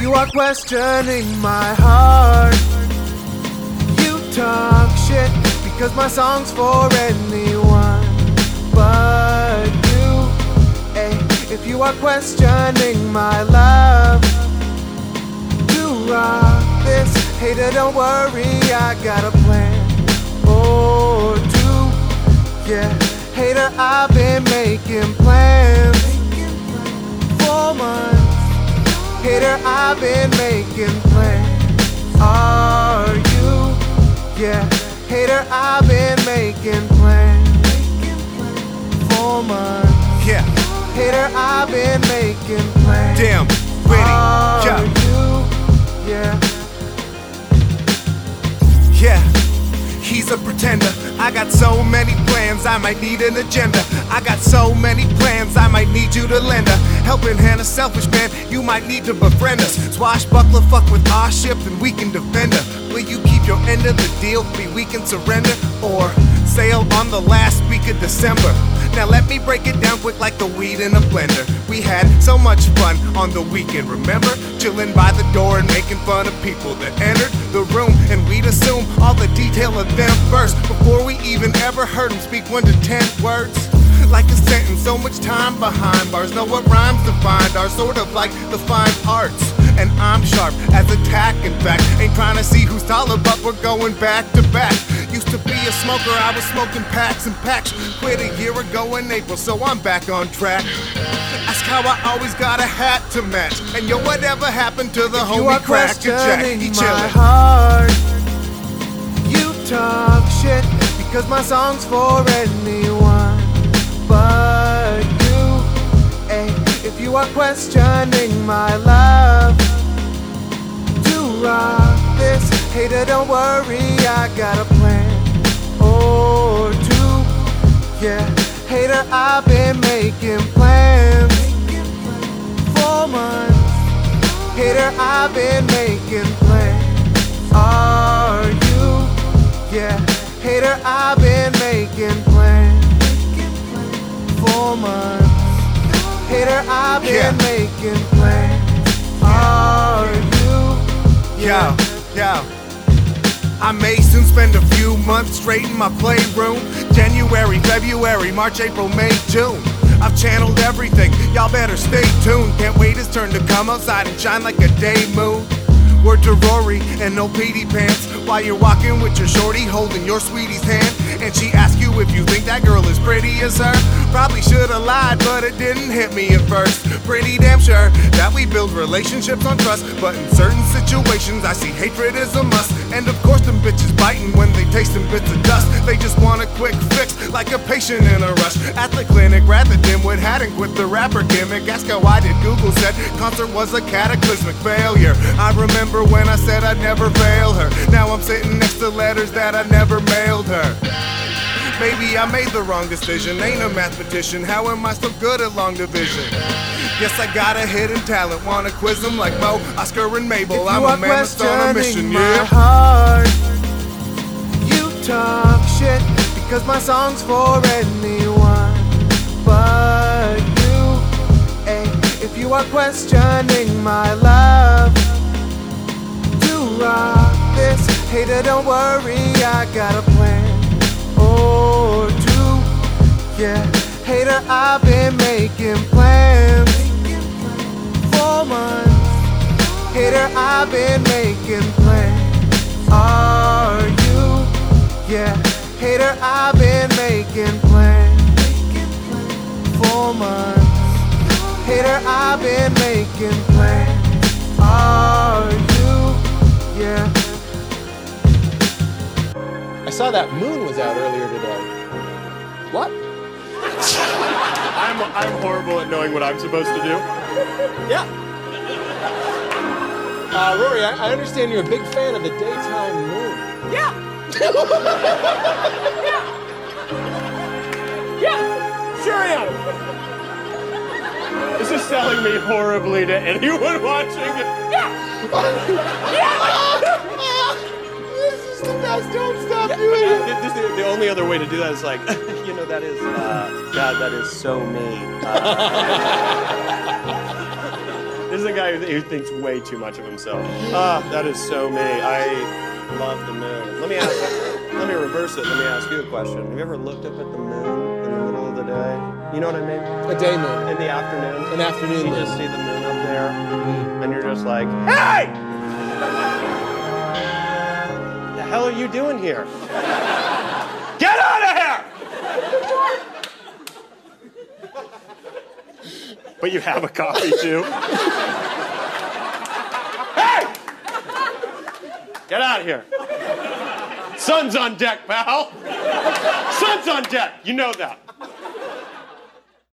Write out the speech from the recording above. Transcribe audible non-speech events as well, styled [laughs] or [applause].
You are questioning my heart, you talk shit because my song's for anyone but you. Ay, if you are questioning my love, to rock this hater, don't worry, I got a plan or two. Yeah, hater, I've been making plans I've been making plans. Are you? Yeah, hater, I've been making plans for months. Yeah, Hater, I've been making plans. Dim-Witty. Are Yeah, you? Yeah. A pretender. I got so many plans, I might need an agenda. I got so many plans, I might need you to lend a helping hand. A selfish man, you might need to befriend us. Swashbuckler, fuck with our ship, and we can defend her. Will you keep your end of the deal? Be we can surrender or sail on the last week of December. Now let me break it down quick like the weed in a blender. We had so much fun on the weekend, remember? Chilling by the door and making fun of people that entered the room, and we'd assume all the detail of them first before we even ever heard them speak one to ten words. Like a sentence, so much time behind bars. Know what rhymes defined are sort of like the fine arts. And I'm sharp as a tack, in fact. Ain't trying to see who's taller, but we're going back to back. Used to be a smoker, I was smoking packs and packs. Quit a year ago in April, so I'm back on track. Ask how I always got a hat to match. And yo, whatever happened to the you are homie Cracker Jack? questioning He my heart. You talk shit because my song's for anyone but you. Ay, if you are questioning my love, to rock this hater, don't worry, I got a hater, I've been making plans for months. Hater, I've been making plans. Are you? Yeah, hater, I've been making plans for months. Hater, I've been Yeah. making plans. Are you? Yo, yo. I may soon spend a few months straight in my playroom. January, February, March, April, May, June. I've channeled everything, y'all better stay tuned. Can't wait his turn to come outside and shine like a day moon. Word to Rory and no PD pants while you're walking with your shorty holding your sweetie's hand. And she asks you if you think that girl is pretty as her. Probably should have lied, but it didn't hit me at first. Pretty damn sure that we build relationships on trust. But in certain situations, I see hatred as a must. And of course, them bitches biting when they taste them bits of dust. They just want a quick fix, like a patient in a rush. At the clinic, rather than what hadn't quit the rapper gimmick. Ask how I did. Google said concert was a cataclysmic failure. I remember when I said I'd never fail her. Now I'm sitting next to letters that I never mailed her. Maybe I made the wrong decision. Ain't a mathematician. How am I so good at long division? Guess I got a hidden talent. Wanna quiz them like Mo, Oscar, and Mabel. I'm a man that's on a mission, my yeah. heart, you talk shit because my song's for anyone but you. Ay, if you are questioning my love, rock this hater, don't worry, I got a plan or two. Yeah, hater, I've been making plans for months. Hater, I've been making plans. Are you? Yeah, hater, I've been making plans for months. Hater, I've been making plans. Are you? Yeah. I saw that moon was out earlier today. What? [laughs] I'm, I'm horrible at knowing what I'm supposed to do. Yeah. Uh, Rory, I, I understand you're a big fan of the daytime moon. Yeah. [laughs] yeah. Yeah. Sure I am. This is selling me horribly to anyone [laughs] watching. Yeah. this is the best. Don't stop doing it. This, the, the only other way to do that is like, [laughs] you know, that is, uh, God, that is so me. Uh, [laughs] This is a guy who, who thinks way too much of himself. Ah, that is so me. I love the moon. Let me ask. let me reverse it. Let me ask you a question. Have you ever looked up at the moon day? You know what I mean? A day moon. In the afternoon. An afternoon You moon. just see the moon up there, mm. and you're just like, Hey! the hell are you doing here? Get out of here! but you have a coffee too. hey! Get out of here. Sun's on deck, pal. Sun's on deck. You know that.